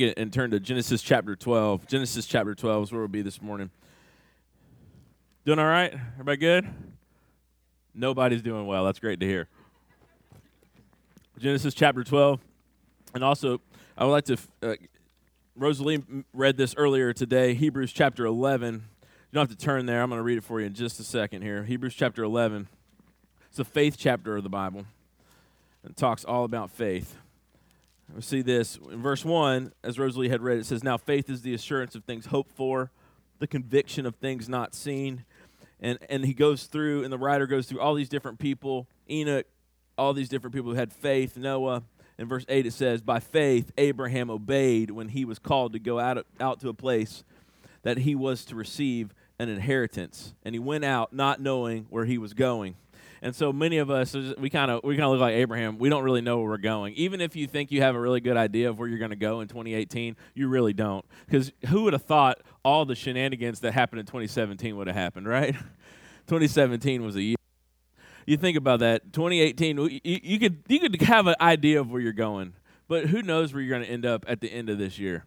and turn to Genesis chapter 12. Genesis chapter 12 is where we'll be this morning. Doing all right? Everybody good? Nobody's doing well. That's great to hear. Genesis chapter 12. And also, I would like to, uh, Rosalie read this earlier today, Hebrews chapter 11. You don't have to turn there. I'm going to read it for you in just a second here. Hebrews chapter 11. It's the faith chapter of the Bible. It talks all about faith. We see this in verse 1, as Rosalie had read, it says, Now faith is the assurance of things hoped for, the conviction of things not seen. And, and he goes through, and the writer goes through all these different people Enoch, all these different people who had faith, Noah. In verse 8, it says, By faith, Abraham obeyed when he was called to go out, out to a place that he was to receive an inheritance. And he went out not knowing where he was going. And so many of us, we kind of we kind of look like Abraham. We don't really know where we're going. Even if you think you have a really good idea of where you're going to go in 2018, you really don't. Because who would have thought all the shenanigans that happened in 2017 would have happened, right? 2017 was a year. You think about that. 2018, you, you could you could have an idea of where you're going, but who knows where you're going to end up at the end of this year?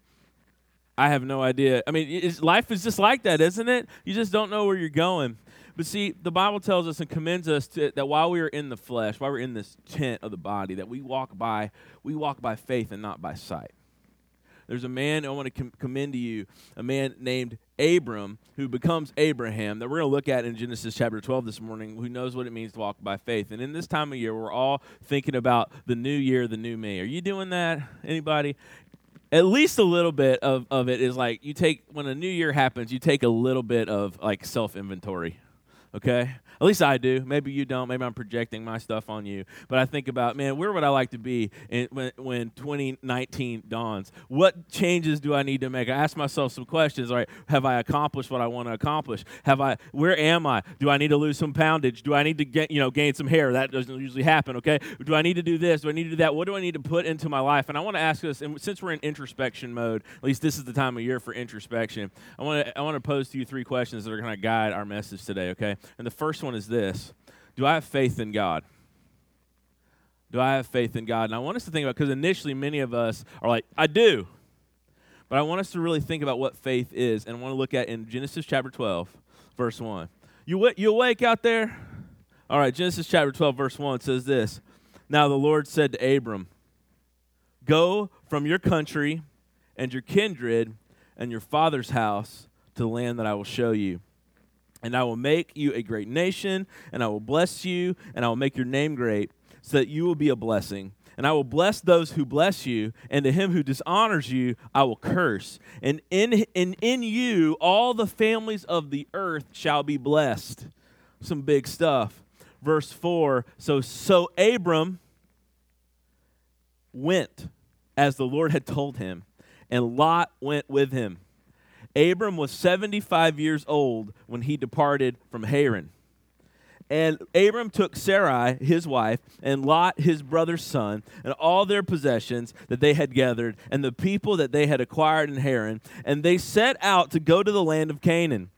I have no idea. I mean, life is just like that, isn't it? You just don't know where you're going. But see, the Bible tells us and commends us to, that while we are in the flesh, while we're in this tent of the body, that we walk by, we walk by faith and not by sight. There's a man I want to com- commend to you, a man named Abram, who becomes Abraham, that we're going to look at in Genesis chapter 12 this morning, who knows what it means to walk by faith. And in this time of year, we're all thinking about the new year, the new me. Are you doing that? Anybody? At least a little bit of, of it is like you take, when a new year happens, you take a little bit of like self inventory okay? At least I do. Maybe you don't. Maybe I'm projecting my stuff on you. But I think about, man, where would I like to be in, when, when 2019 dawns? What changes do I need to make? I ask myself some questions. All right, have I accomplished what I want to accomplish? Have I? Where am I? Do I need to lose some poundage? Do I need to get, you know, gain some hair? That doesn't usually happen. Okay. Do I need to do this? Do I need to do that? What do I need to put into my life? And I want to ask us. And since we're in introspection mode, at least this is the time of year for introspection. I want to I want to pose to you three questions that are going to guide our message today. Okay. And the first one is this Do I have faith in God? Do I have faith in God? And I want us to think about because initially many of us are like, I do. But I want us to really think about what faith is. And I want to look at in Genesis chapter 12, verse 1. You, you awake out there? All right, Genesis chapter 12, verse 1 says this Now the Lord said to Abram, Go from your country and your kindred and your father's house to the land that I will show you. And I will make you a great nation, and I will bless you, and I will make your name great, so that you will be a blessing. And I will bless those who bless you, and to him who dishonors you, I will curse. And in, in, in you, all the families of the earth shall be blessed. Some big stuff. Verse 4 So, so Abram went as the Lord had told him, and Lot went with him. Abram was 75 years old when he departed from Haran. And Abram took Sarai, his wife, and Lot, his brother's son, and all their possessions that they had gathered, and the people that they had acquired in Haran, and they set out to go to the land of Canaan.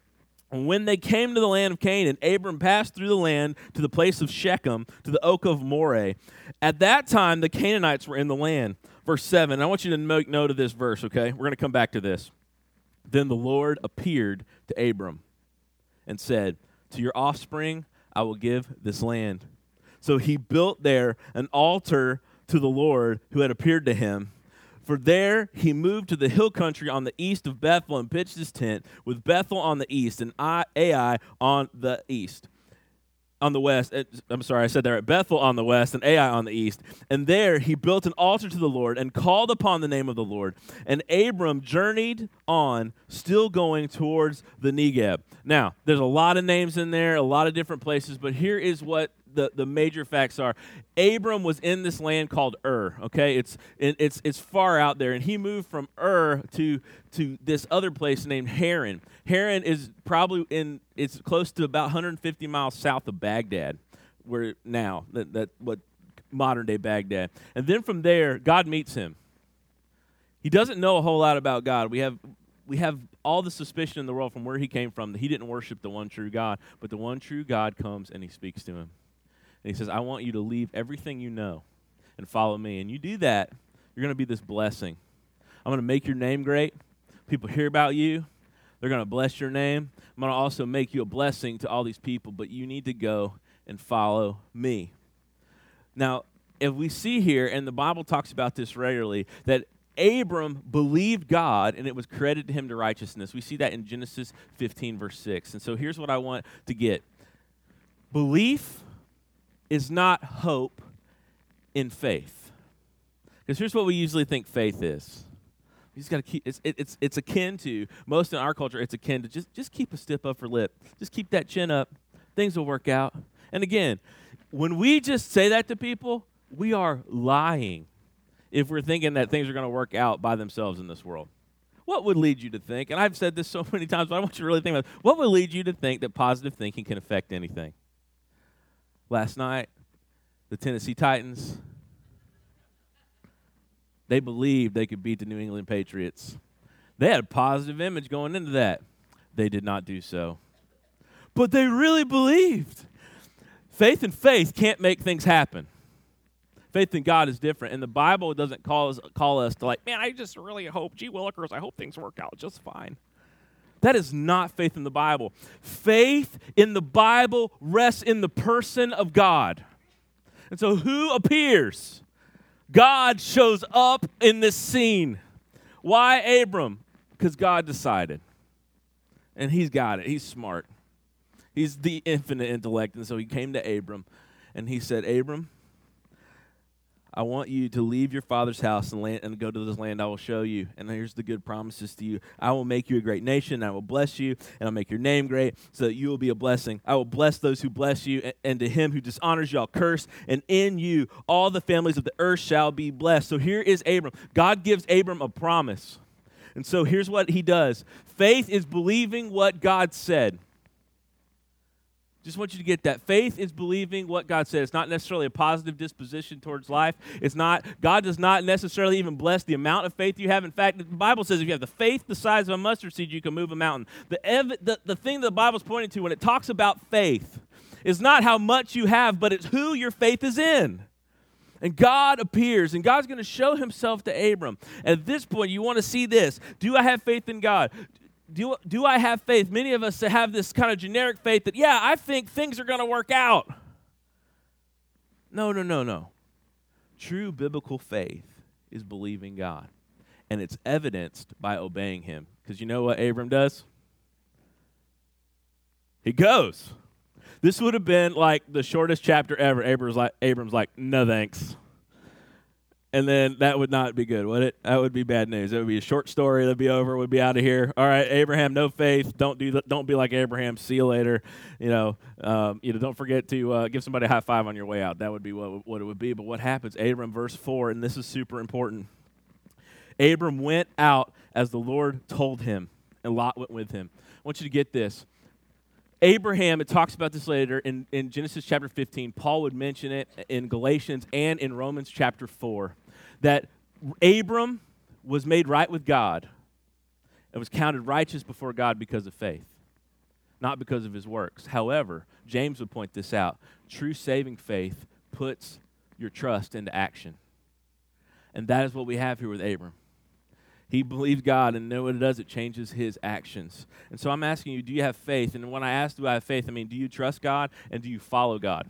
And when they came to the land of Canaan, Abram passed through the land to the place of Shechem, to the oak of Moreh. At that time, the Canaanites were in the land. Verse 7. I want you to make note of this verse, okay? We're going to come back to this. Then the Lord appeared to Abram and said, To your offspring I will give this land. So he built there an altar to the Lord who had appeared to him. For there he moved to the hill country on the east of Bethel and pitched his tent, with Bethel on the east and Ai on the east on the west. Eh, I'm sorry, I said there at Bethel on the west and Ai on the east. And there he built an altar to the Lord and called upon the name of the Lord. And Abram journeyed on, still going towards the Negeb. Now, there's a lot of names in there, a lot of different places, but here is what the, the major facts are Abram was in this land called Ur. Okay, it's it, it's it's far out there, and he moved from Ur to to this other place named Haran. Haran is probably in it's close to about 150 miles south of Baghdad, where now that that what modern day Baghdad, and then from there God meets him. He doesn't know a whole lot about God. We have we have all the suspicion in the world from where he came from that he didn't worship the one true God, but the one true God comes and he speaks to him. And he says, I want you to leave everything you know and follow me. And you do that, you're going to be this blessing. I'm going to make your name great. People hear about you. They're going to bless your name. I'm going to also make you a blessing to all these people, but you need to go and follow me. Now, if we see here, and the Bible talks about this regularly, that Abram believed God and it was credited to him to righteousness. We see that in Genesis 15, verse 6. And so here's what I want to get belief is not hope in faith. Because here's what we usually think faith is. You just got to keep. It's, it, it's it's akin to most in our culture. It's akin to just just keep a stiff upper lip. Just keep that chin up. Things will work out. And again, when we just say that to people, we are lying if we're thinking that things are going to work out by themselves in this world. What would lead you to think, and I've said this so many times, but I want you to really think about it, what would lead you to think that positive thinking can affect anything? Last night, the Tennessee Titans, they believed they could beat the New England Patriots. They had a positive image going into that. They did not do so. But they really believed. Faith and faith can't make things happen. Faith in God is different, and the Bible doesn't call us, call us to like, man, I just really hope, gee willikers, I hope things work out just fine. That is not faith in the Bible. Faith in the Bible rests in the person of God. And so, who appears? God shows up in this scene. Why Abram? Because God decided. And he's got it. He's smart. He's the infinite intellect. And so he came to Abram and he said, Abram, I want you to leave your father's house and, land, and go to this land I will show you. And here's the good promises to you I will make you a great nation, I will bless you, and I'll make your name great so that you will be a blessing. I will bless those who bless you, and, and to him who dishonors you, I'll curse. And in you, all the families of the earth shall be blessed. So here is Abram. God gives Abram a promise. And so here's what he does faith is believing what God said. Just want you to get that. Faith is believing what God said. It's not necessarily a positive disposition towards life. It's not, God does not necessarily even bless the amount of faith you have. In fact, the Bible says if you have the faith the size of a mustard seed, you can move a mountain. The, ev- the, the thing the Bible's pointing to when it talks about faith is not how much you have, but it's who your faith is in. And God appears, and God's going to show himself to Abram. At this point, you want to see this. Do I have faith in God? Do, do I have faith? Many of us have this kind of generic faith that, yeah, I think things are going to work out. No, no, no, no. True biblical faith is believing God, and it's evidenced by obeying Him. Because you know what Abram does? He goes. This would have been like the shortest chapter ever. Abram's like, Abram's like no thanks and then that would not be good, would it? That would be bad news. It would be a short story. That'd be over. We'd be out of here. All right, Abraham, no faith. Don't do. Don't be like Abraham. See you later. You know. Um, you know. Don't forget to uh, give somebody a high five on your way out. That would be what what it would be. But what happens? Abram, verse four, and this is super important. Abram went out as the Lord told him, and Lot went with him. I want you to get this. Abraham, it talks about this later in, in Genesis chapter 15. Paul would mention it in Galatians and in Romans chapter 4 that Abram was made right with God and was counted righteous before God because of faith, not because of his works. However, James would point this out true saving faith puts your trust into action. And that is what we have here with Abram. He believes God, and know what it does? It changes his actions. And so I'm asking you, do you have faith? And when I ask, do I have faith, I mean, do you trust God and do you follow God?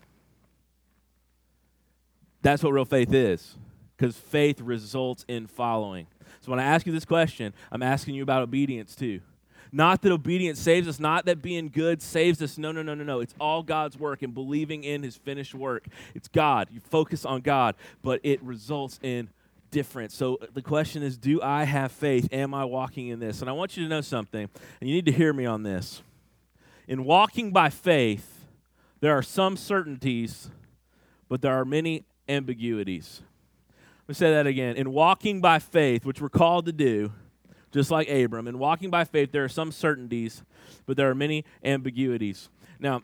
That's what real faith is because faith results in following. So when I ask you this question, I'm asking you about obedience too. Not that obedience saves us, not that being good saves us. No, no, no, no, no. It's all God's work and believing in his finished work. It's God. You focus on God, but it results in difference. So uh, the question is do I have faith? Am I walking in this? And I want you to know something, and you need to hear me on this. In walking by faith, there are some certainties, but there are many ambiguities. Let me say that again. In walking by faith, which we're called to do, just like Abram, in walking by faith, there are some certainties, but there are many ambiguities. Now,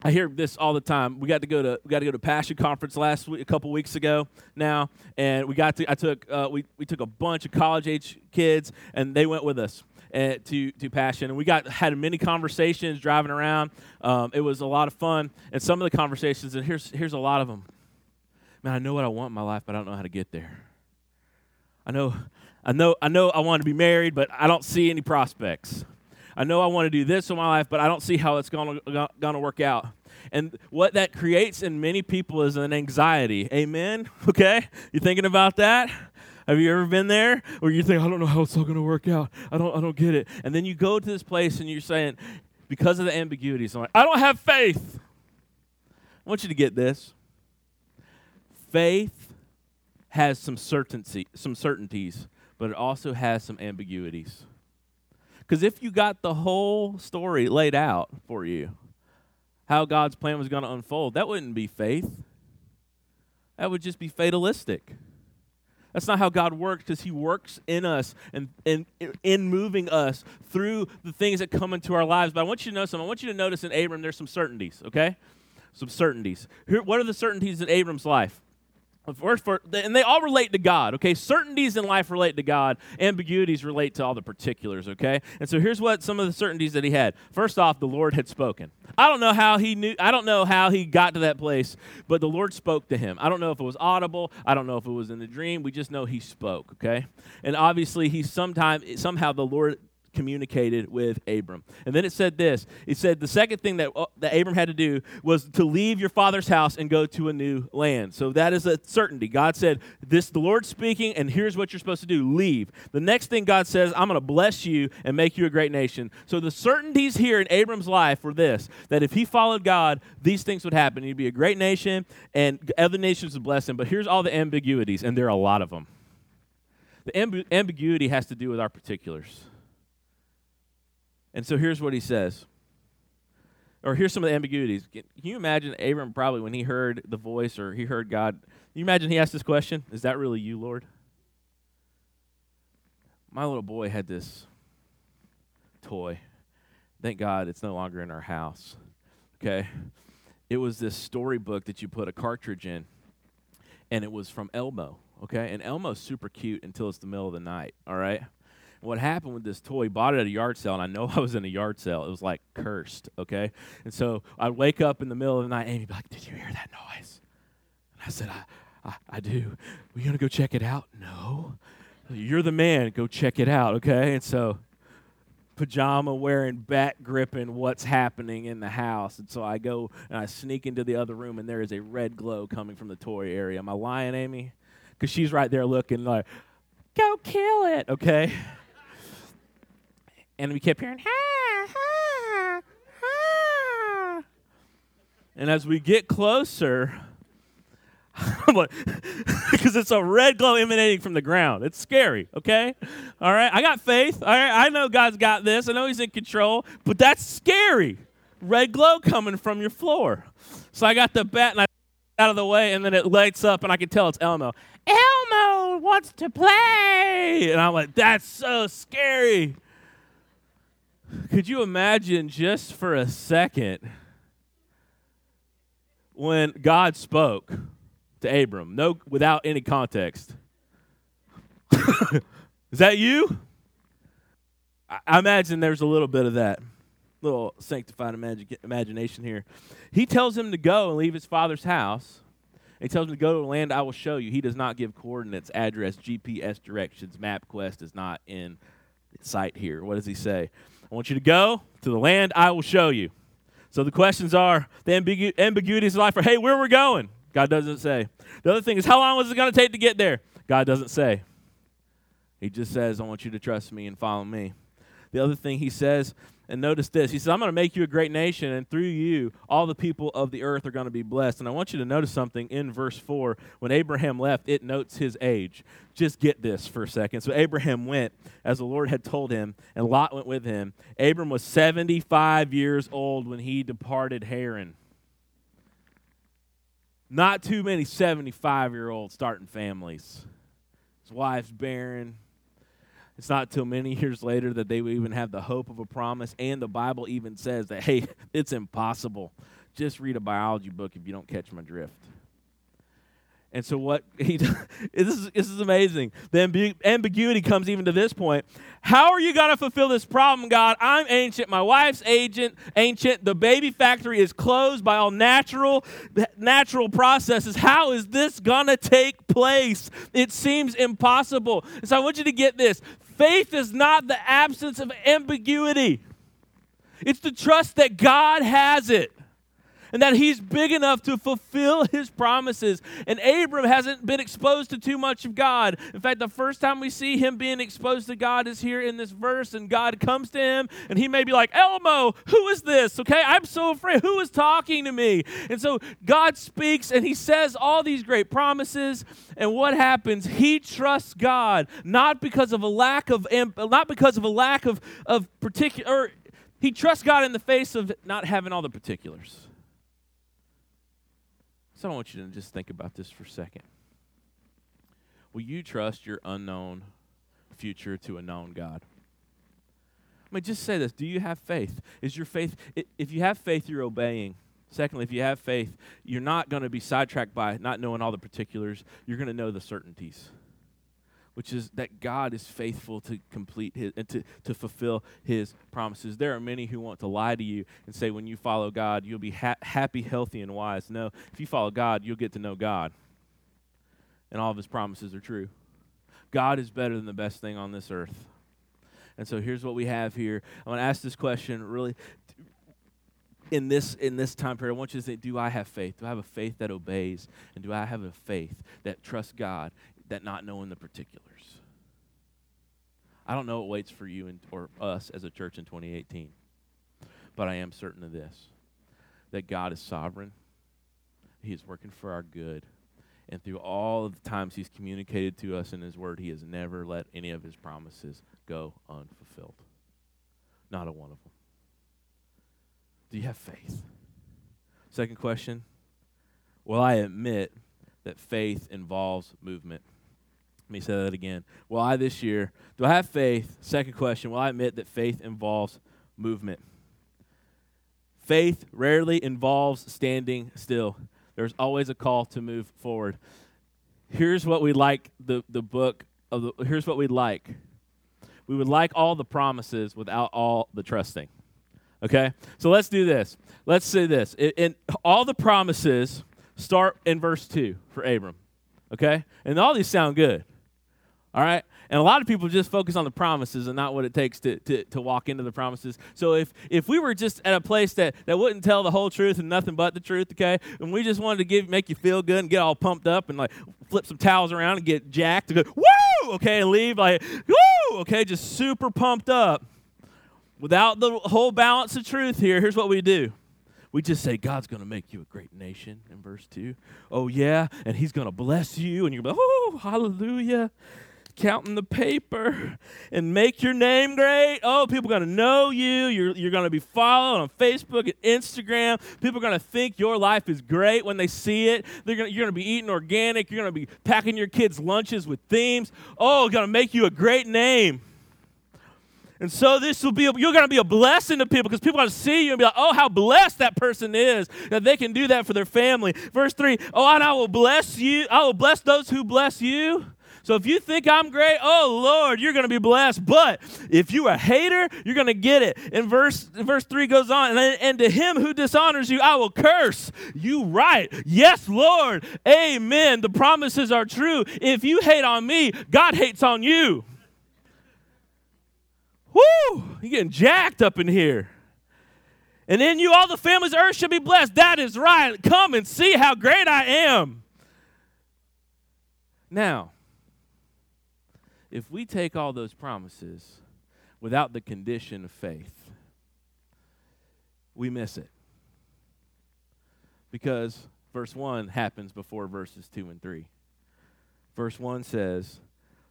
I hear this all the time. We got to go to we got to go to Passion Conference last week, a couple weeks ago now, and we got to I took uh, we we took a bunch of college age kids, and they went with us. Uh, to to passion, and we got had many conversations driving around. Um, it was a lot of fun, and some of the conversations, and here's here's a lot of them man, I know what I want in my life, but I don't know how to get there. I know, I know, I know I want to be married, but I don't see any prospects. I know I want to do this in my life, but I don't see how it's going to going to work out. And what that creates in many people is an anxiety. Amen? Okay? You thinking about that? Have you ever been there where you think, I don't know how it's all going to work out. I don't, I don't get it. And then you go to this place and you're saying, because of the ambiguities, I'm like, I don't have faith. I want you to get this. Faith has some certainty, some certainties, but it also has some ambiguities. Because if you got the whole story laid out for you, how God's plan was going to unfold, that wouldn't be faith. That would just be fatalistic. That's not how God works because He works in us and, and in moving us through the things that come into our lives. But I want you to know something. I want you to notice in Abram there's some certainties, okay? Some certainties. Here, what are the certainties in Abram's life? And they all relate to God, okay? Certainties in life relate to God. Ambiguities relate to all the particulars, okay? And so here's what some of the certainties that he had. First off, the Lord had spoken. I don't know how he knew, I don't know how he got to that place, but the Lord spoke to him. I don't know if it was audible. I don't know if it was in the dream. We just know he spoke, okay? And obviously, he sometime, somehow the Lord communicated with Abram. And then it said this it said the second thing that, uh, that Abram had to do was to leave your father's house and go to a new land. So that is a certainty. God said, This, the Lord speaking, and here's what you're supposed to do leave. The next thing God says, I'm going to bless you and make you a great nation. So the certainties here in Abram's life were this that if he followed God, these things would happen. He'd be a great nation, and other nations would bless him. But here's all the ambiguities, and there are a lot of them. The amb- ambiguity has to do with our particulars. And so here's what he says. Or here's some of the ambiguities. Can you imagine Abram probably when he heard the voice or he heard God? You imagine he asked this question? Is that really you, Lord? My little boy had this toy. Thank God it's no longer in our house. Okay? It was this storybook that you put a cartridge in, and it was from Elmo. Okay? And Elmo's super cute until it's the middle of the night. All right? What happened with this toy, bought it at a yard sale, and I know I was in a yard sale. It was like cursed, okay? And so I'd wake up in the middle of the night, and he'd be like, Did you hear that noise? And I said, I, I, I do. Are you going to go check it out? No. You're the man. Go check it out, okay? And so pajama wearing, back gripping what's happening in the house. And so I go and I sneak into the other room, and there is a red glow coming from the toy area. Am I lying, Amy? Because she's right there looking like, go kill it, okay? And we kept hearing, ha, ha, ha. And as we get closer, because it's a red glow emanating from the ground. It's scary, okay? All right, I got faith. All right, I know God's got this. I know He's in control, but that's scary. Red glow coming from your floor. So I got the bat and I out of the way, and then it lights up, and I can tell it's Elmo. Elmo wants to play, and I'm like, that's so scary. Could you imagine just for a second when God spoke to Abram, no, without any context? Is that you? I imagine there's a little bit of that, little sanctified imag- imagination here. He tells him to go and leave his father's house. He tells him to go to a land I will show you. He does not give coordinates, address, GPS directions. MapQuest is not in sight here. What does he say? I want you to go to the land I will show you. So the questions are the ambigu- ambiguities of life are, hey, where we're going? God doesn't say. The other thing is, how long was it going to take to get there? God doesn't say. He just says, I want you to trust me and follow me. The other thing he says and notice this. He says, I'm going to make you a great nation, and through you, all the people of the earth are going to be blessed. And I want you to notice something in verse 4. When Abraham left, it notes his age. Just get this for a second. So Abraham went as the Lord had told him, and Lot went with him. Abram was 75 years old when he departed Haran. Not too many 75 year olds starting families. His wife's barren it's not till many years later that they even have the hope of a promise. And the Bible even says that, hey, it's impossible. Just read a biology book if you don't catch my drift. And so what he this is this is amazing. The ambi- ambiguity comes even to this point. How are you going to fulfill this problem, God? I'm ancient. My wife's agent, ancient. The baby factory is closed by all natural natural processes. How is this going to take place? It seems impossible. So I want you to get this. Faith is not the absence of ambiguity. It's the trust that God has it and that he's big enough to fulfill his promises. And Abram hasn't been exposed to too much of God. In fact, the first time we see him being exposed to God is here in this verse, and God comes to him, and he may be like, Elmo, who is this? Okay, I'm so afraid. Who is talking to me? And so God speaks, and he says all these great promises. And what happens? He trusts God, not because of a lack of, not because of a lack of, of particular, he trusts God in the face of not having all the particulars. So I want you to just think about this for a second. Will you trust your unknown future to a known God? I mean, just say this. Do you have faith? Is your faith, if you have faith, you're obeying. Secondly, if you have faith, you're not going to be sidetracked by not knowing all the particulars. You're going to know the certainties which is that God is faithful to complete his and to, to fulfill his promises. There are many who want to lie to you and say, when you follow God, you'll be ha- happy, healthy, and wise. No, if you follow God, you'll get to know God. And all of his promises are true. God is better than the best thing on this earth. And so here's what we have here. I want to ask this question really in this in this time period. I want you to say, do I have faith? Do I have a faith that obeys? And do I have a faith that trusts God that not knowing the particulars. I don't know what waits for you and, or us as a church in 2018, but I am certain of this that God is sovereign, He is working for our good. And through all of the times He's communicated to us in His Word, He has never let any of His promises go unfulfilled. Not a one of them. Do you have faith? Second question Well, I admit that faith involves movement. Let me say that again. Will I this year, do I have faith? Second question, will I admit that faith involves movement? Faith rarely involves standing still. There's always a call to move forward. Here's what we like the, the book of the here's what we'd like. We would like all the promises without all the trusting. Okay? So let's do this. Let's say this. In all the promises start in verse 2 for Abram. Okay? And all these sound good. All right? And a lot of people just focus on the promises and not what it takes to, to, to walk into the promises. So if, if we were just at a place that, that wouldn't tell the whole truth and nothing but the truth, okay, and we just wanted to give make you feel good and get all pumped up and like flip some towels around and get jacked and go, woo, okay, and leave like, woo, okay, just super pumped up. Without the whole balance of truth here, here's what we do. We just say, God's going to make you a great nation in verse 2. Oh, yeah, and He's going to bless you, and you're like, oh, hallelujah counting the paper and make your name great. Oh, people are going to know you. You're, you're going to be followed on Facebook and Instagram. People are going to think your life is great when they see it. They're gonna, you're going to be eating organic. You're going to be packing your kids' lunches with themes. Oh, going to make you a great name. And so this will be, a, you're going to be a blessing to people because people are going to see you and be like, oh, how blessed that person is that they can do that for their family. Verse 3, oh, and I will bless you. I will bless those who bless you. So if you think I'm great, oh Lord, you're going to be blessed. But if you're a hater, you're going to get it. And verse verse 3 goes on, and, and to him who dishonors you, I will curse. You right. Yes, Lord. Amen. The promises are true. If you hate on me, God hates on you. Woo! You're getting jacked up in here. And in you, all the families of earth shall be blessed. That is right. Come and see how great I am. Now, if we take all those promises without the condition of faith, we miss it. Because verse 1 happens before verses 2 and 3. Verse 1 says,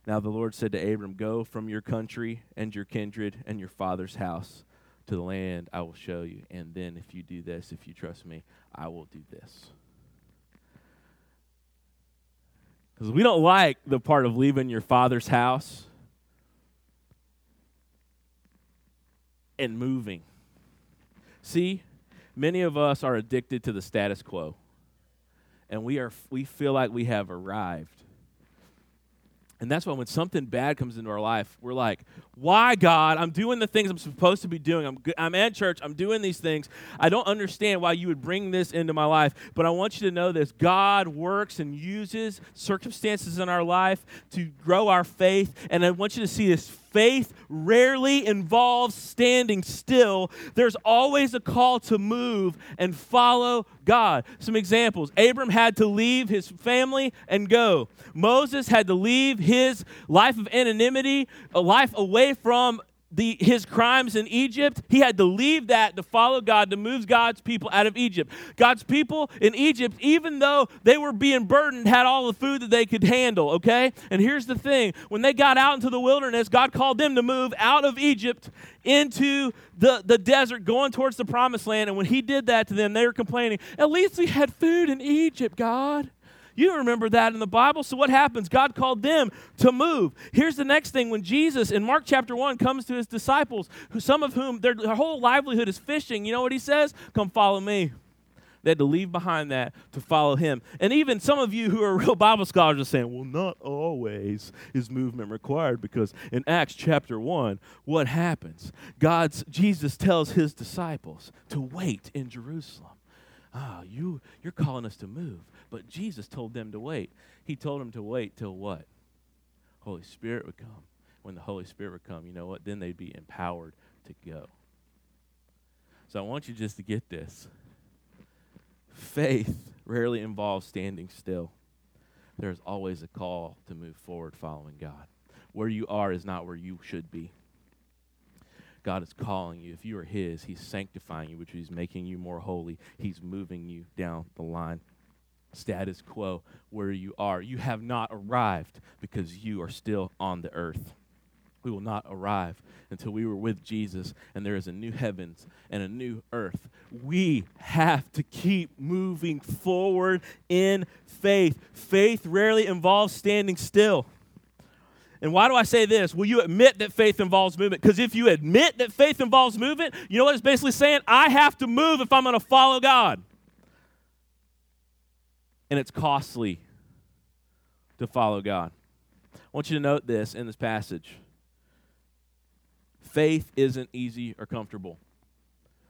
Now the Lord said to Abram, Go from your country and your kindred and your father's house to the land I will show you. And then if you do this, if you trust me, I will do this. Because we don't like the part of leaving your father's house and moving. See, many of us are addicted to the status quo. and we are we feel like we have arrived. And that's why when something bad comes into our life, we're like, why, God? I'm doing the things I'm supposed to be doing. I'm, I'm at church. I'm doing these things. I don't understand why you would bring this into my life. But I want you to know this God works and uses circumstances in our life to grow our faith. And I want you to see this faith rarely involves standing still. There's always a call to move and follow God. Some examples Abram had to leave his family and go. Moses had to leave his life of anonymity, a life away from the, his crimes in Egypt, he had to leave that to follow God, to move God's people out of Egypt. God's people in Egypt, even though they were being burdened, had all the food that they could handle, okay? And here's the thing when they got out into the wilderness, God called them to move out of Egypt into the, the desert, going towards the promised land. And when he did that to them, they were complaining, At least we had food in Egypt, God. You remember that in the Bible. So what happens? God called them to move. Here's the next thing when Jesus in Mark chapter 1 comes to his disciples, who some of whom their, their whole livelihood is fishing, you know what he says? Come follow me. They had to leave behind that to follow him. And even some of you who are real Bible scholars are saying, well, not always is movement required because in Acts chapter 1, what happens? God's Jesus tells his disciples to wait in Jerusalem. Ah, you you're calling us to move. But Jesus told them to wait. He told them to wait till what? Holy Spirit would come. When the Holy Spirit would come, you know what? Then they'd be empowered to go. So I want you just to get this. Faith rarely involves standing still. There's always a call to move forward following God. Where you are is not where you should be. God is calling you. If you are His, He's sanctifying you, which He's making you more holy. He's moving you down the line status quo where you are. You have not arrived because you are still on the earth. We will not arrive until we were with Jesus and there is a new heavens and a new earth. We have to keep moving forward in faith. Faith rarely involves standing still. And why do I say this? Will you admit that faith involves movement? Because if you admit that faith involves movement, you know what it's basically saying? I have to move if I'm going to follow God and it's costly to follow God. I want you to note this in this passage. Faith isn't easy or comfortable.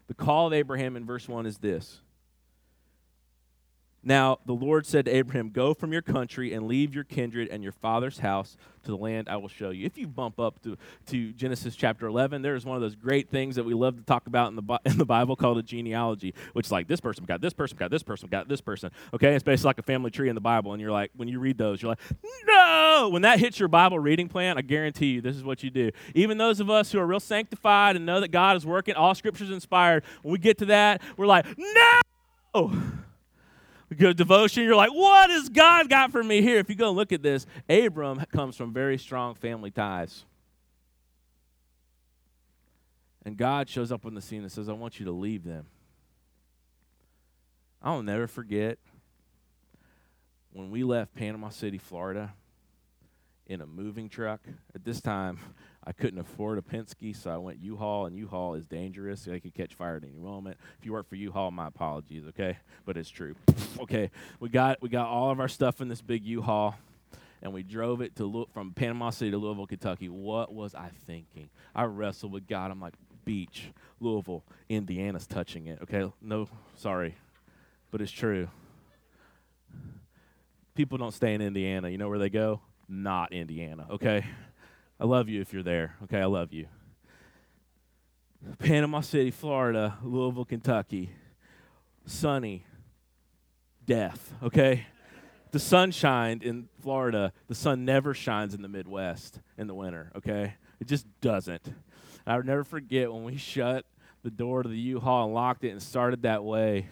The call of Abraham in verse 1 is this now the Lord said to Abraham, Go from your country and leave your kindred and your father's house to the land I will show you. If you bump up to, to Genesis chapter 11, there's one of those great things that we love to talk about in the, in the Bible called a genealogy, which is like this person got this person, got this person, got this person. Okay, it's basically like a family tree in the Bible. And you're like, when you read those, you're like, no! When that hits your Bible reading plan, I guarantee you this is what you do. Even those of us who are real sanctified and know that God is working, all scripture's inspired, when we get to that, we're like, no! Go devotion, you're like, what has God got for me here? If you go look at this, Abram comes from very strong family ties. And God shows up on the scene and says, I want you to leave them. I'll never forget when we left Panama City, Florida, in a moving truck. At this time, I couldn't afford a Penske, so I went U-Haul, and U-Haul is dangerous. They could catch fire at any moment. If you work for U-Haul, my apologies, okay? But it's true. okay, we got we got all of our stuff in this big U-Haul, and we drove it to from Panama City to Louisville, Kentucky. What was I thinking? I wrestled with God. I'm like, beach, Louisville, Indiana's touching it. Okay, no, sorry, but it's true. People don't stay in Indiana. You know where they go? Not Indiana. Okay. I love you if you're there. Okay, I love you. Panama City, Florida, Louisville, Kentucky. Sunny. Death, okay? The sun shined in Florida. The sun never shines in the Midwest in the winter, okay? It just doesn't. I'll never forget when we shut the door to the U-Haul and locked it and started that way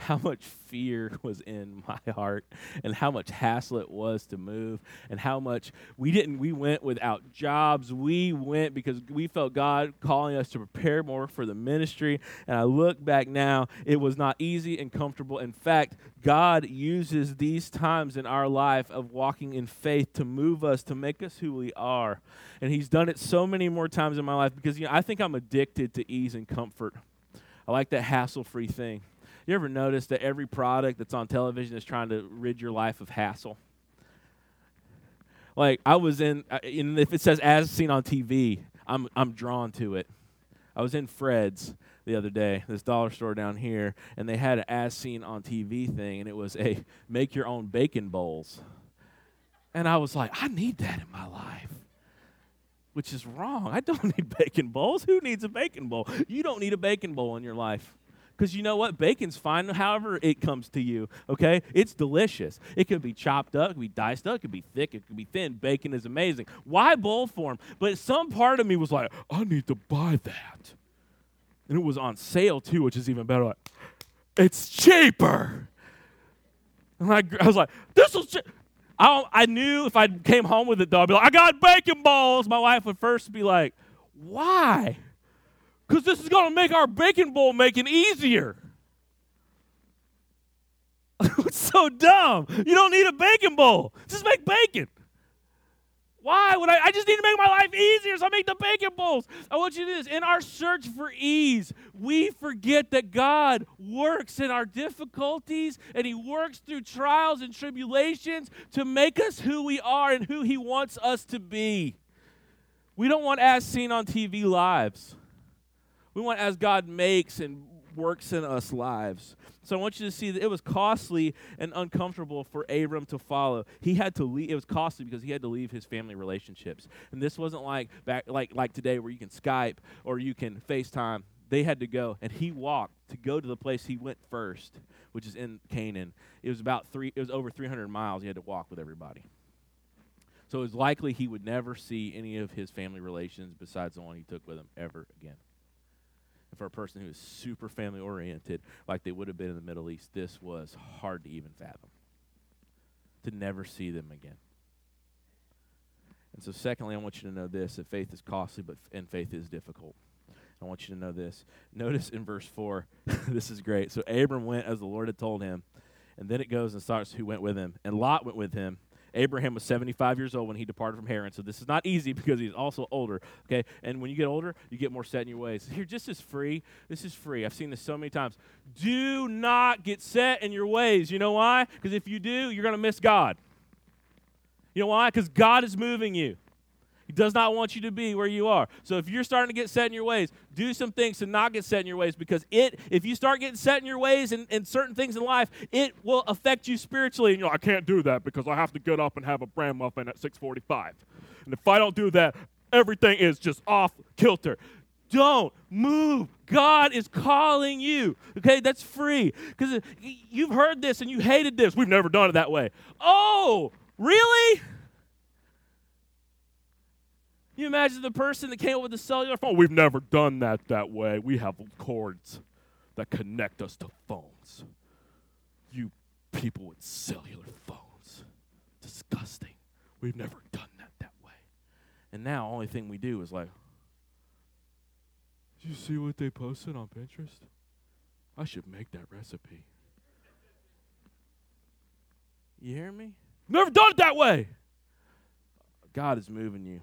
how much fear was in my heart and how much hassle it was to move and how much we didn't we went without jobs. We went because we felt god calling us to prepare more for the ministry. And i look back now it was not easy and comfortable. In fact god uses these times in our life of walking in faith to move us to make us who we are. And he's done it so many more times in my life because you know i think i'm addicted to ease and comfort. I like that hassle free thing You ever notice that every product that's on television is trying to rid your life of hassle? Like I was in, uh, and if it says as seen on TV, I'm I'm drawn to it. I was in Fred's the other day, this dollar store down here, and they had an as seen on TV thing, and it was a make your own bacon bowls. And I was like, I need that in my life. Which is wrong. I don't need bacon bowls. Who needs a bacon bowl? You don't need a bacon bowl in your life. Because you know what? Bacon's fine however it comes to you, okay? It's delicious. It could be chopped up, it be diced up, it could be thick, it could be thin. Bacon is amazing. Why bowl form? But some part of me was like, I need to buy that. And it was on sale too, which is even better. Like, it's cheaper. And I, I was like, this was. I, I knew if I came home with it though, I'd be like, I got bacon balls. My wife would first be like, why? Because this is going to make our bacon bowl making easier. it's so dumb. You don't need a bacon bowl. Just make bacon. Why would I? I just need to make my life easier, so I make the bacon bowls. I want you to do this. In our search for ease, we forget that God works in our difficulties and He works through trials and tribulations to make us who we are and who He wants us to be. We don't want as seen on TV lives. We want as God makes and works in us lives. So I want you to see that it was costly and uncomfortable for Abram to follow. He had to leave. It was costly because he had to leave his family relationships. And this wasn't like back like like today where you can Skype or you can FaceTime. They had to go, and he walked to go to the place he went first, which is in Canaan. It was about three. It was over 300 miles. He had to walk with everybody. So it was likely he would never see any of his family relations besides the one he took with him ever again. And for a person who is super family oriented, like they would have been in the Middle East, this was hard to even fathom. To never see them again. And so, secondly, I want you to know this that faith is costly, but and faith is difficult. I want you to know this. Notice in verse 4, this is great. So Abram went as the Lord had told him. And then it goes and starts who went with him. And Lot went with him. Abraham was 75 years old when he departed from Haran. So this is not easy because he's also older. Okay. And when you get older, you get more set in your ways. Here, just as free. This is free. I've seen this so many times. Do not get set in your ways. You know why? Because if you do, you're going to miss God. You know why? Because God is moving you. He does not want you to be where you are. So if you're starting to get set in your ways, do some things to not get set in your ways because it, if you start getting set in your ways and, and certain things in life, it will affect you spiritually. And you're like, I can't do that because I have to get up and have a bran muffin at 645. And if I don't do that, everything is just off kilter. Don't move. God is calling you. Okay, that's free. Because uh, you've heard this and you hated this. We've never done it that way. Oh, really? You imagine the person that came up with the cellular phone? We've never done that that way. We have cords that connect us to phones. You people with cellular phones. Disgusting. We've never done that that way. And now, only thing we do is like, did you see what they posted on Pinterest? I should make that recipe. You hear me? Never done it that way. God is moving you.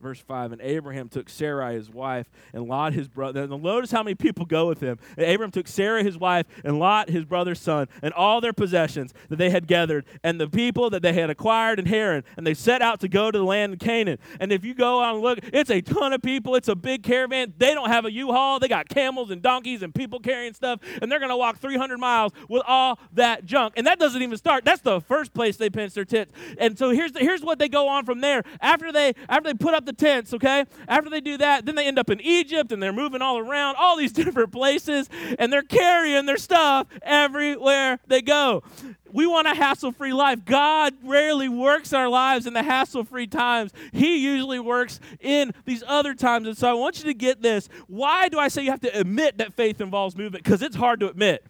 Verse 5 And Abraham took Sarai his wife and Lot his brother. And notice how many people go with him. And Abraham took Sarah his wife and Lot his brother's son and all their possessions that they had gathered and the people that they had acquired in Haran. And they set out to go to the land of Canaan. And if you go out and look, it's a ton of people. It's a big caravan. They don't have a U Haul. They got camels and donkeys and people carrying stuff. And they're going to walk 300 miles with all that junk. And that doesn't even start. That's the first place they pinch their tits. And so here's, the, here's what they go on from there. After they, after they put up the tents, okay? After they do that, then they end up in Egypt and they're moving all around, all these different places, and they're carrying their stuff everywhere they go. We want a hassle free life. God rarely works our lives in the hassle free times. He usually works in these other times. And so I want you to get this. Why do I say you have to admit that faith involves movement? Because it's hard to admit.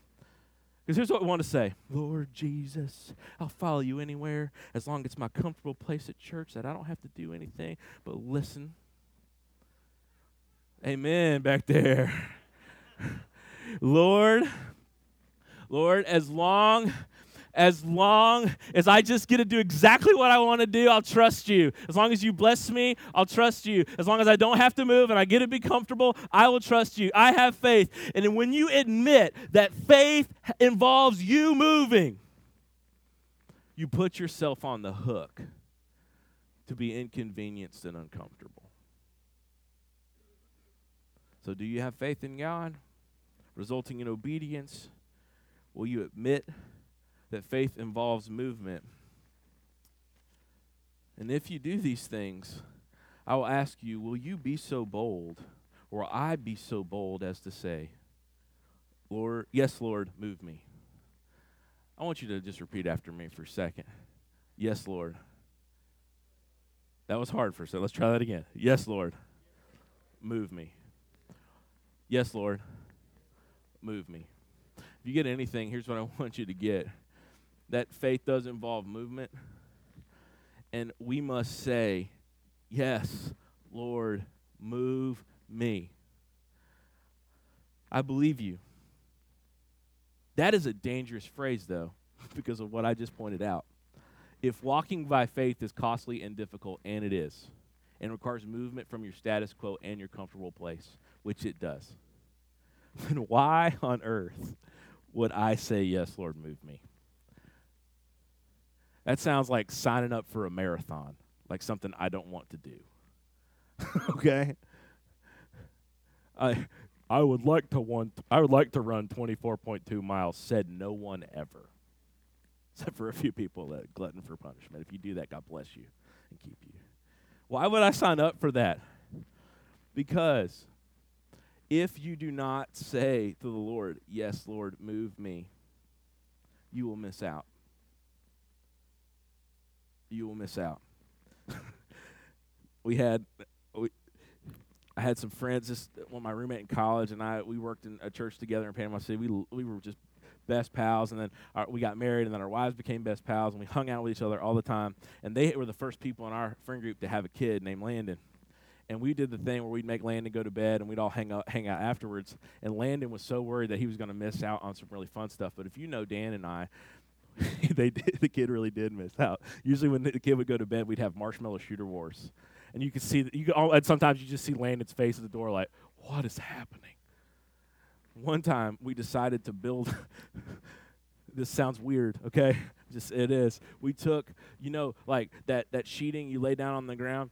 Because here's what we want to say Lord Jesus, I'll follow you anywhere as long as it's my comfortable place at church that I don't have to do anything but listen. Amen, back there. Lord, Lord, as long as long as I just get to do exactly what I want to do, I'll trust you. As long as you bless me, I'll trust you. As long as I don't have to move and I get to be comfortable, I will trust you. I have faith. And when you admit that faith involves you moving, you put yourself on the hook to be inconvenienced and uncomfortable. So, do you have faith in God, resulting in obedience? Will you admit that faith involves movement? And if you do these things, I will ask you, will you be so bold, or I be so bold as to say, Lord, yes, Lord, move me? I want you to just repeat after me for a second. Yes, Lord. That was hard for a second. Let's try that again. Yes, Lord. Move me. Yes, Lord. Move me. If you get anything, here's what I want you to get that faith does involve movement. And we must say, Yes, Lord, move me. I believe you. That is a dangerous phrase, though, because of what I just pointed out. If walking by faith is costly and difficult, and it is, and requires movement from your status quo and your comfortable place, which it does, then why on earth would I say, Yes, Lord, move me? That sounds like signing up for a marathon, like something I don't want to do. okay? I I would like to want I would like to run 24.2 miles said no one ever. Except for a few people that glutton for punishment. If you do that, God bless you and keep you. Why would I sign up for that? Because if you do not say to the Lord, Yes, Lord, move me, you will miss out. You will miss out. we had, we, I had some friends. Just well, my roommate in college and I, we worked in a church together in Panama City. We we were just best pals, and then our, we got married, and then our wives became best pals, and we hung out with each other all the time. And they were the first people in our friend group to have a kid named Landon and we did the thing where we'd make Landon go to bed and we'd all hang out, hang out afterwards. And Landon was so worried that he was going to miss out on some really fun stuff. But if you know Dan and I, they did, the kid really did miss out. Usually when the kid would go to bed, we'd have marshmallow shooter wars, and you could see that you could, and sometimes you just see Landon's face at the door like, "What is happening?" One time we decided to build. this sounds weird, okay? Just it is. We took, you know, like that that sheeting you lay down on the ground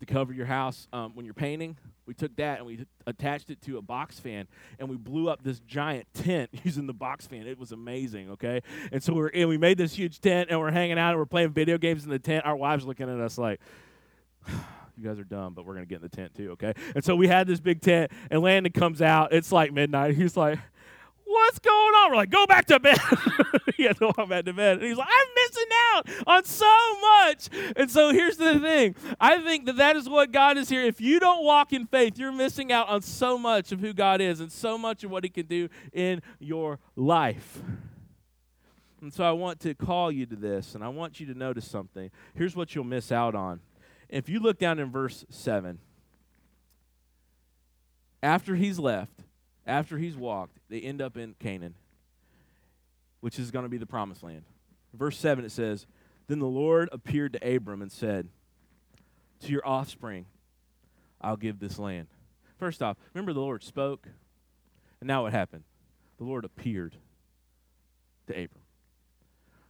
to cover your house um, when you're painting. We took that and we attached it to a box fan, and we blew up this giant tent using the box fan. It was amazing, okay? And so we're and we made this huge tent, and we're hanging out, and we're playing video games in the tent. Our wives looking at us like. you guys are dumb, but we're gonna get in the tent too, okay? And so we had this big tent, and Landon comes out. It's like midnight. He's like, what's going on? We're like, go back to bed. he had to walk back to bed. And he's like, I'm missing out on so much. And so here's the thing I think that that is what God is here. If you don't walk in faith, you're missing out on so much of who God is and so much of what He can do in your life. And so I want to call you to this, and I want you to notice something. Here's what you'll miss out on. If you look down in verse 7, after he's left, after he's walked, they end up in Canaan, which is going to be the promised land. Verse 7 it says, Then the Lord appeared to Abram and said, To your offspring I'll give this land. First off, remember the Lord spoke, and now what happened? The Lord appeared to Abram.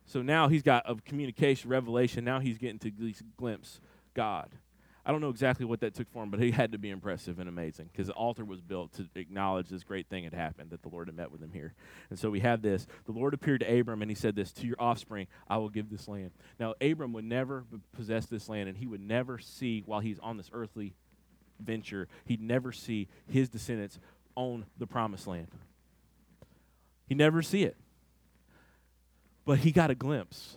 So now he's got a communication, revelation. Now he's getting to at least glimpse God. I don't know exactly what that took for him, but he had to be impressive and amazing because the altar was built to acknowledge this great thing had happened that the Lord had met with him here. And so we have this. The Lord appeared to Abram and he said this, To your offspring, I will give this land. Now, Abram would never possess this land and he would never see, while he's on this earthly venture, he'd never see his descendants own the promised land. He'd never see it. But he got a glimpse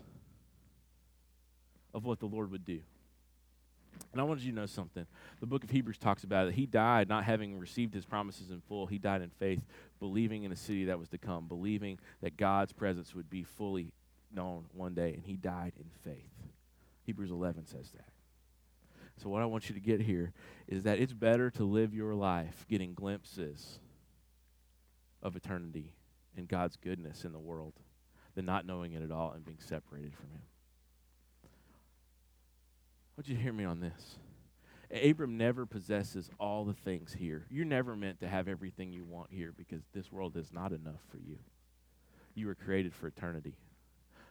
of what the Lord would do. And I wanted you to know something. The book of Hebrews talks about it. He died not having received his promises in full. He died in faith, believing in a city that was to come, believing that God's presence would be fully known one day. And he died in faith. Hebrews 11 says that. So, what I want you to get here is that it's better to live your life getting glimpses of eternity and God's goodness in the world than not knowing it at all and being separated from Him. Would you hear me on this? Abram never possesses all the things here. You're never meant to have everything you want here because this world is not enough for you. You were created for eternity.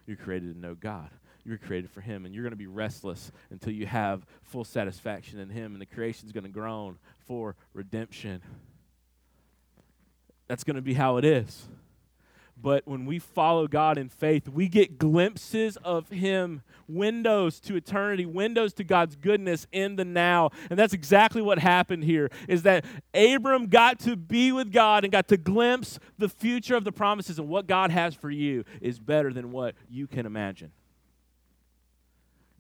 You're created to know God. You were created for Him, and you're going to be restless until you have full satisfaction in Him, and the creation is going to groan for redemption. That's going to be how it is. But when we follow God in faith, we get glimpses of Him, windows to eternity, windows to God's goodness in the now. And that's exactly what happened here is that Abram got to be with God and got to glimpse the future of the promises and what God has for you is better than what you can imagine.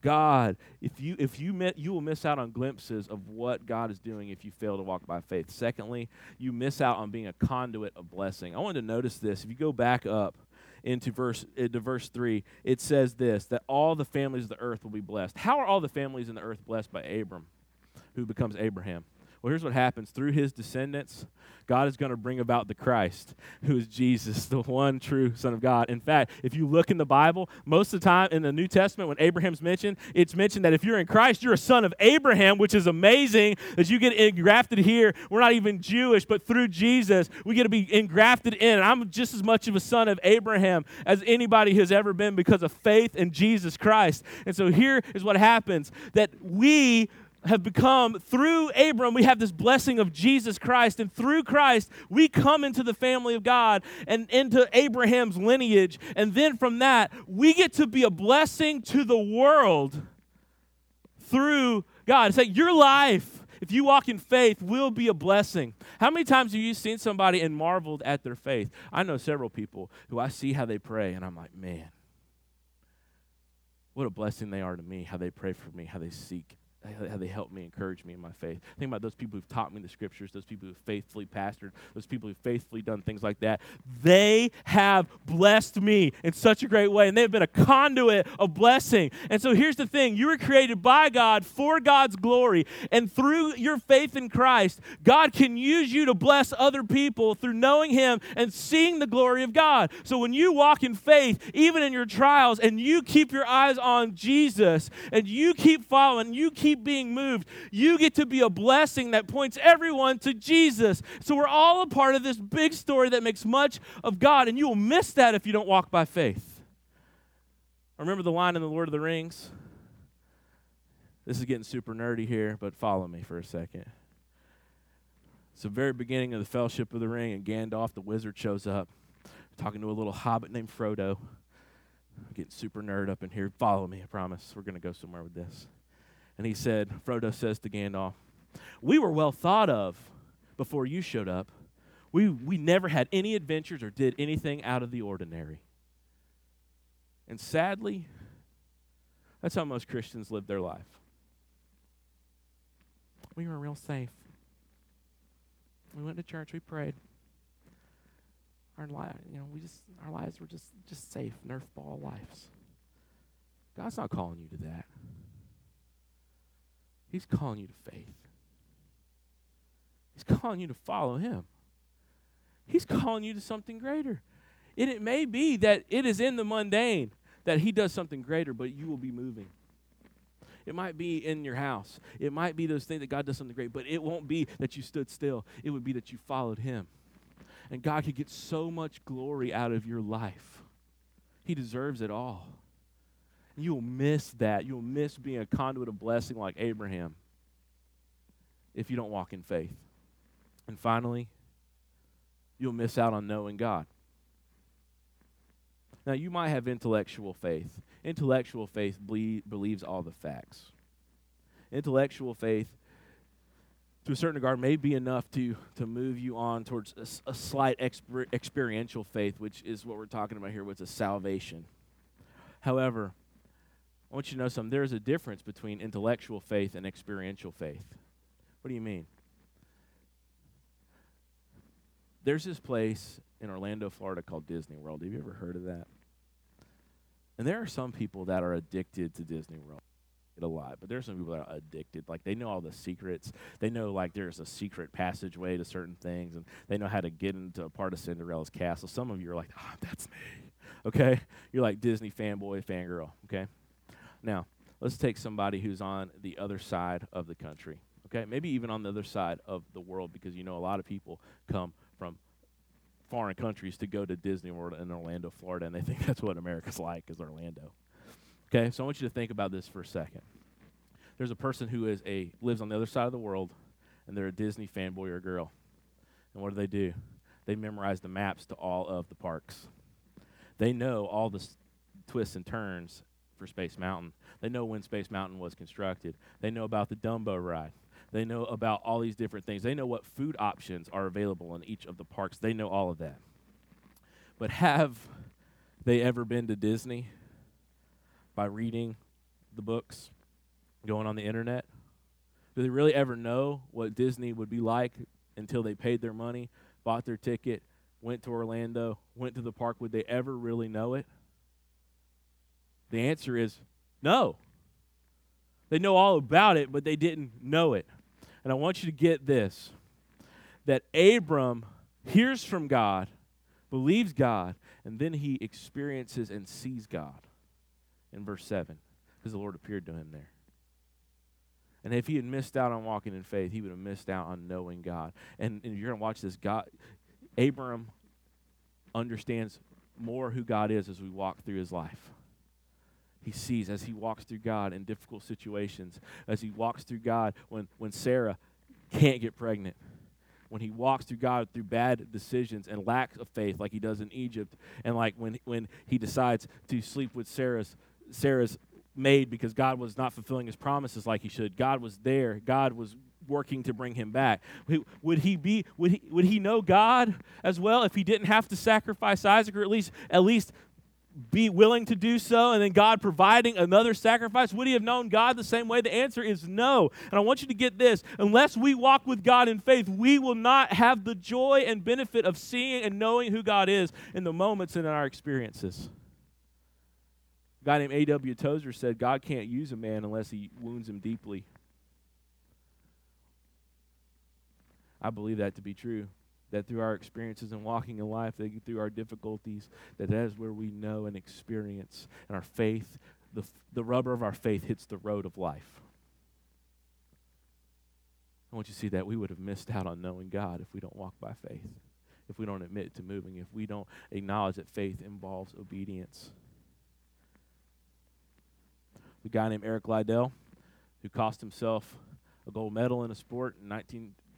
God, if you if you met, you will miss out on glimpses of what God is doing if you fail to walk by faith. Secondly, you miss out on being a conduit of blessing. I wanted to notice this. If you go back up into verse into verse 3, it says this that all the families of the earth will be blessed. How are all the families in the earth blessed by Abram, who becomes Abraham? Well, here's what happens through his descendants, God is going to bring about the Christ, who is Jesus, the one true Son of God. In fact, if you look in the Bible, most of the time in the New Testament, when Abraham's mentioned, it's mentioned that if you're in Christ, you're a son of Abraham, which is amazing that you get engrafted here. We're not even Jewish, but through Jesus, we get to be engrafted in. And I'm just as much of a son of Abraham as anybody has ever been because of faith in Jesus Christ. And so here is what happens that we have become through Abram, we have this blessing of Jesus Christ. And through Christ, we come into the family of God and into Abraham's lineage. And then from that, we get to be a blessing to the world through God. It's like your life, if you walk in faith, will be a blessing. How many times have you seen somebody and marveled at their faith? I know several people who I see how they pray, and I'm like, man, what a blessing they are to me, how they pray for me, how they seek how they help me, encourage me in my faith. Think about those people who've taught me the scriptures, those people who've faithfully pastored, those people who've faithfully done things like that. They have blessed me in such a great way, and they've been a conduit of blessing. And so here's the thing you were created by God for God's glory, and through your faith in Christ, God can use you to bless other people through knowing Him and seeing the glory of God. So when you walk in faith, even in your trials, and you keep your eyes on Jesus, and you keep following, you keep keep being moved. You get to be a blessing that points everyone to Jesus. So we're all a part of this big story that makes much of God, and you will miss that if you don't walk by faith. Remember the line in The Lord of the Rings? This is getting super nerdy here, but follow me for a second. It's the very beginning of the Fellowship of the Ring, and Gandalf, the wizard, shows up, talking to a little hobbit named Frodo. I'm getting super nerd up in here. Follow me, I promise. We're going to go somewhere with this. And he said, Frodo says to Gandalf, We were well thought of before you showed up. We, we never had any adventures or did anything out of the ordinary. And sadly, that's how most Christians live their life. We were real safe. We went to church, we prayed. Our li- you know, we just our lives were just just safe, Nerf ball lives. God's not calling you to that. He's calling you to faith. He's calling you to follow him. He's calling you to something greater. And it may be that it is in the mundane that he does something greater, but you will be moving. It might be in your house. It might be those things that God does something great, but it won't be that you stood still. It would be that you followed him. And God could get so much glory out of your life. He deserves it all. You'll miss that. You'll miss being a conduit of blessing like Abraham if you don't walk in faith. And finally, you'll miss out on knowing God. Now, you might have intellectual faith. Intellectual faith ble- believes all the facts. Intellectual faith, to a certain regard, may be enough to, to move you on towards a, a slight exper- experiential faith, which is what we're talking about here, which is salvation. However, I want you to know something. There is a difference between intellectual faith and experiential faith. What do you mean? There's this place in Orlando, Florida called Disney World. Have you ever heard of that? And there are some people that are addicted to Disney World a lot, but there's some people that are addicted. Like they know all the secrets. They know like there's a secret passageway to certain things, and they know how to get into a part of Cinderella's castle. Some of you are like, oh, that's me. Okay? You're like Disney fanboy, fangirl. Okay? Now, let's take somebody who's on the other side of the country. Okay? Maybe even on the other side of the world because you know a lot of people come from foreign countries to go to Disney World in Orlando, Florida, and they think that's what America's like is Orlando. Okay? So I want you to think about this for a second. There's a person who is a lives on the other side of the world and they're a Disney fanboy or girl. And what do they do? They memorize the maps to all of the parks. They know all the s- twists and turns for Space Mountain. They know when Space Mountain was constructed. They know about the Dumbo ride. They know about all these different things. They know what food options are available in each of the parks. They know all of that. But have they ever been to Disney by reading the books, going on the internet? Do they really ever know what Disney would be like until they paid their money, bought their ticket, went to Orlando, went to the park? Would they ever really know it? The answer is no. They know all about it, but they didn't know it. And I want you to get this that Abram hears from God, believes God, and then he experiences and sees God in verse 7 because the Lord appeared to him there. And if he had missed out on walking in faith, he would have missed out on knowing God. And, and you're going to watch this. God, Abram understands more who God is as we walk through his life. He sees as he walks through God in difficult situations, as he walks through God when, when Sarah can't get pregnant, when he walks through God through bad decisions and lack of faith, like he does in Egypt, and like when, when he decides to sleep with Sarah's, Sarah's maid because God was not fulfilling his promises like he should. God was there. God was working to bring him back. Would he be would he would he know God as well if he didn't have to sacrifice Isaac or at least at least be willing to do so and then God providing another sacrifice? Would he have known God the same way? The answer is no. And I want you to get this. Unless we walk with God in faith, we will not have the joy and benefit of seeing and knowing who God is in the moments and in our experiences. A guy named A.W. Tozer said, God can't use a man unless he wounds him deeply. I believe that to be true. That through our experiences and walking in life, that through our difficulties, that that is where we know and experience, and our faith, the, the rubber of our faith hits the road of life. I want you to see that we would have missed out on knowing God if we don't walk by faith, if we don't admit to moving, if we don't acknowledge that faith involves obedience. The guy named Eric Liddell, who cost himself a gold medal in a sport in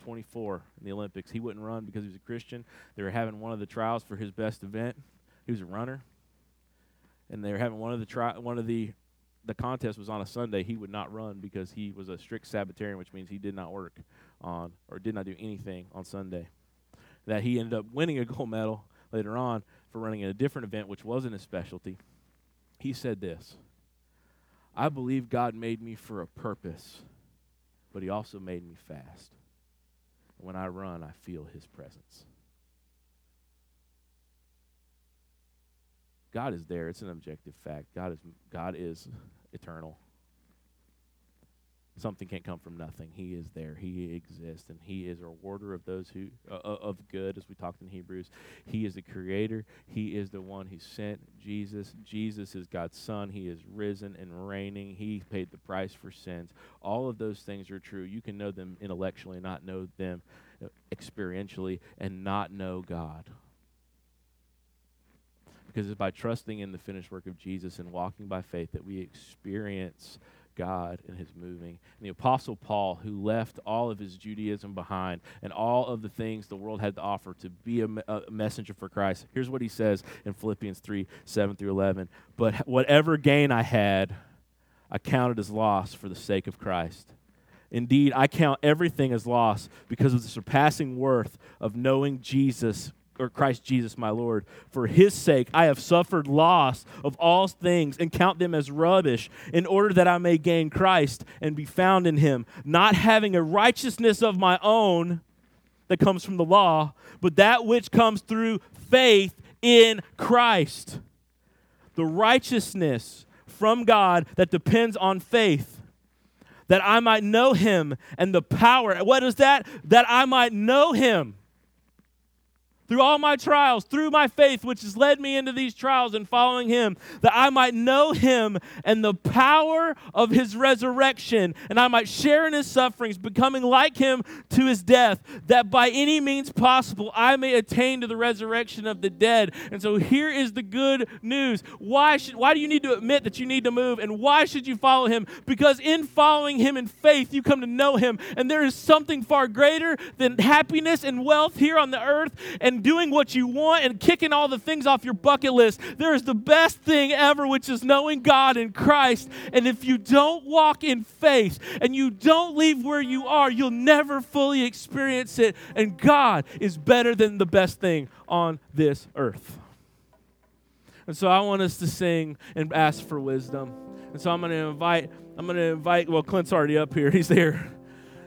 1924 in the Olympics. He wouldn't run because he was a Christian. They were having one of the trials for his best event. He was a runner, and they were having one of the tri- one of the the contest was on a Sunday. He would not run because he was a strict Sabbatarian, which means he did not work on or did not do anything on Sunday. That he ended up winning a gold medal later on for running in a different event, which wasn't his specialty. He said this. I believe God made me for a purpose, but He also made me fast. When I run, I feel His presence. God is there. It's an objective fact. God is God is eternal. Something can't come from nothing. He is there. He exists, and He is a rewarder of those who uh, of good, as we talked in Hebrews. He is the Creator. He is the one who sent Jesus. Jesus is God's Son. He is risen and reigning. He paid the price for sins. All of those things are true. You can know them intellectually, not know them uh, experientially, and not know God. Because it's by trusting in the finished work of Jesus and walking by faith that we experience God and his moving. And the Apostle Paul, who left all of his Judaism behind and all of the things the world had to offer to be a, a, messenger for Christ, here's what he says in Philippians 3 7 through 11. But whatever gain I had, I counted as loss for the sake of Christ. Indeed, I count everything as loss because of the surpassing worth of knowing Jesus or Christ Jesus my Lord. For his sake I have suffered loss of all things and count them as rubbish, in order that I may gain Christ and be found in him, not having a righteousness of my own that comes from the law, but that which comes through faith in Christ. The righteousness from God that depends on faith. That I might know him and the power. What is that? That I might know him through all my trials, through my faith, which has led me into these trials and following him, that I might know him and the power of his resurrection, and I might share in his sufferings, becoming like him to his death, that by any means possible I may attain to the resurrection of the dead. And so here is the good news. Why, should, why do you need to admit that you need to move? And why should you follow him? Because in following him in faith, you come to know him, and there is something far greater than happiness and wealth here on the earth. And doing what you want and kicking all the things off your bucket list. There is the best thing ever, which is knowing God in Christ. And if you don't walk in faith and you don't leave where you are, you'll never fully experience it. And God is better than the best thing on this earth. And so I want us to sing and ask for wisdom. And so I'm going to invite, I'm going to invite, well, Clint's already up here. He's there.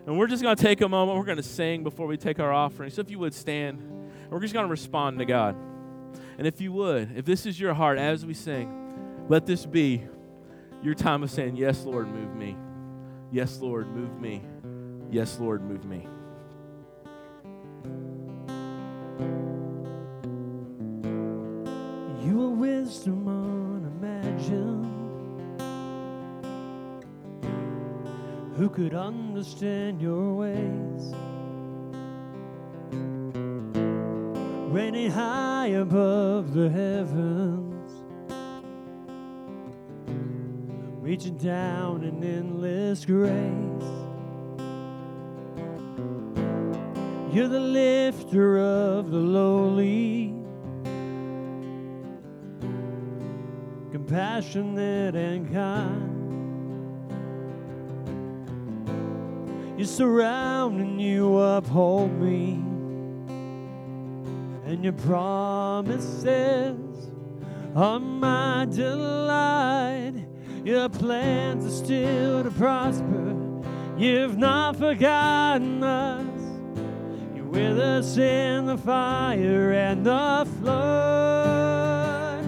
And we're just going to take a moment. We're going to sing before we take our offering. So if you would stand. We're just going to respond to God. And if you would, if this is your heart as we sing, let this be your time of saying, Yes, Lord, move me. Yes, Lord, move me. Yes, Lord, move me. You are wisdom unimagined. Who could understand your ways? Reigning high above the heavens, reaching down in endless grace. You're the lifter of the lowly, compassionate and kind. You surround and you uphold me and your promises are my delight. Your plans are still to prosper. You've not forgotten us. You're with us in the fire and the flood.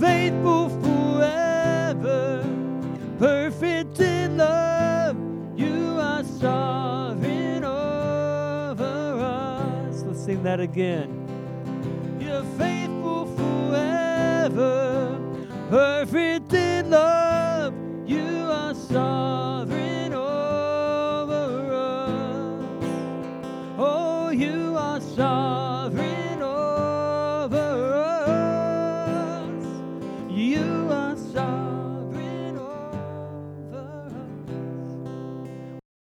Faithful that again. You're faithful forever, perfect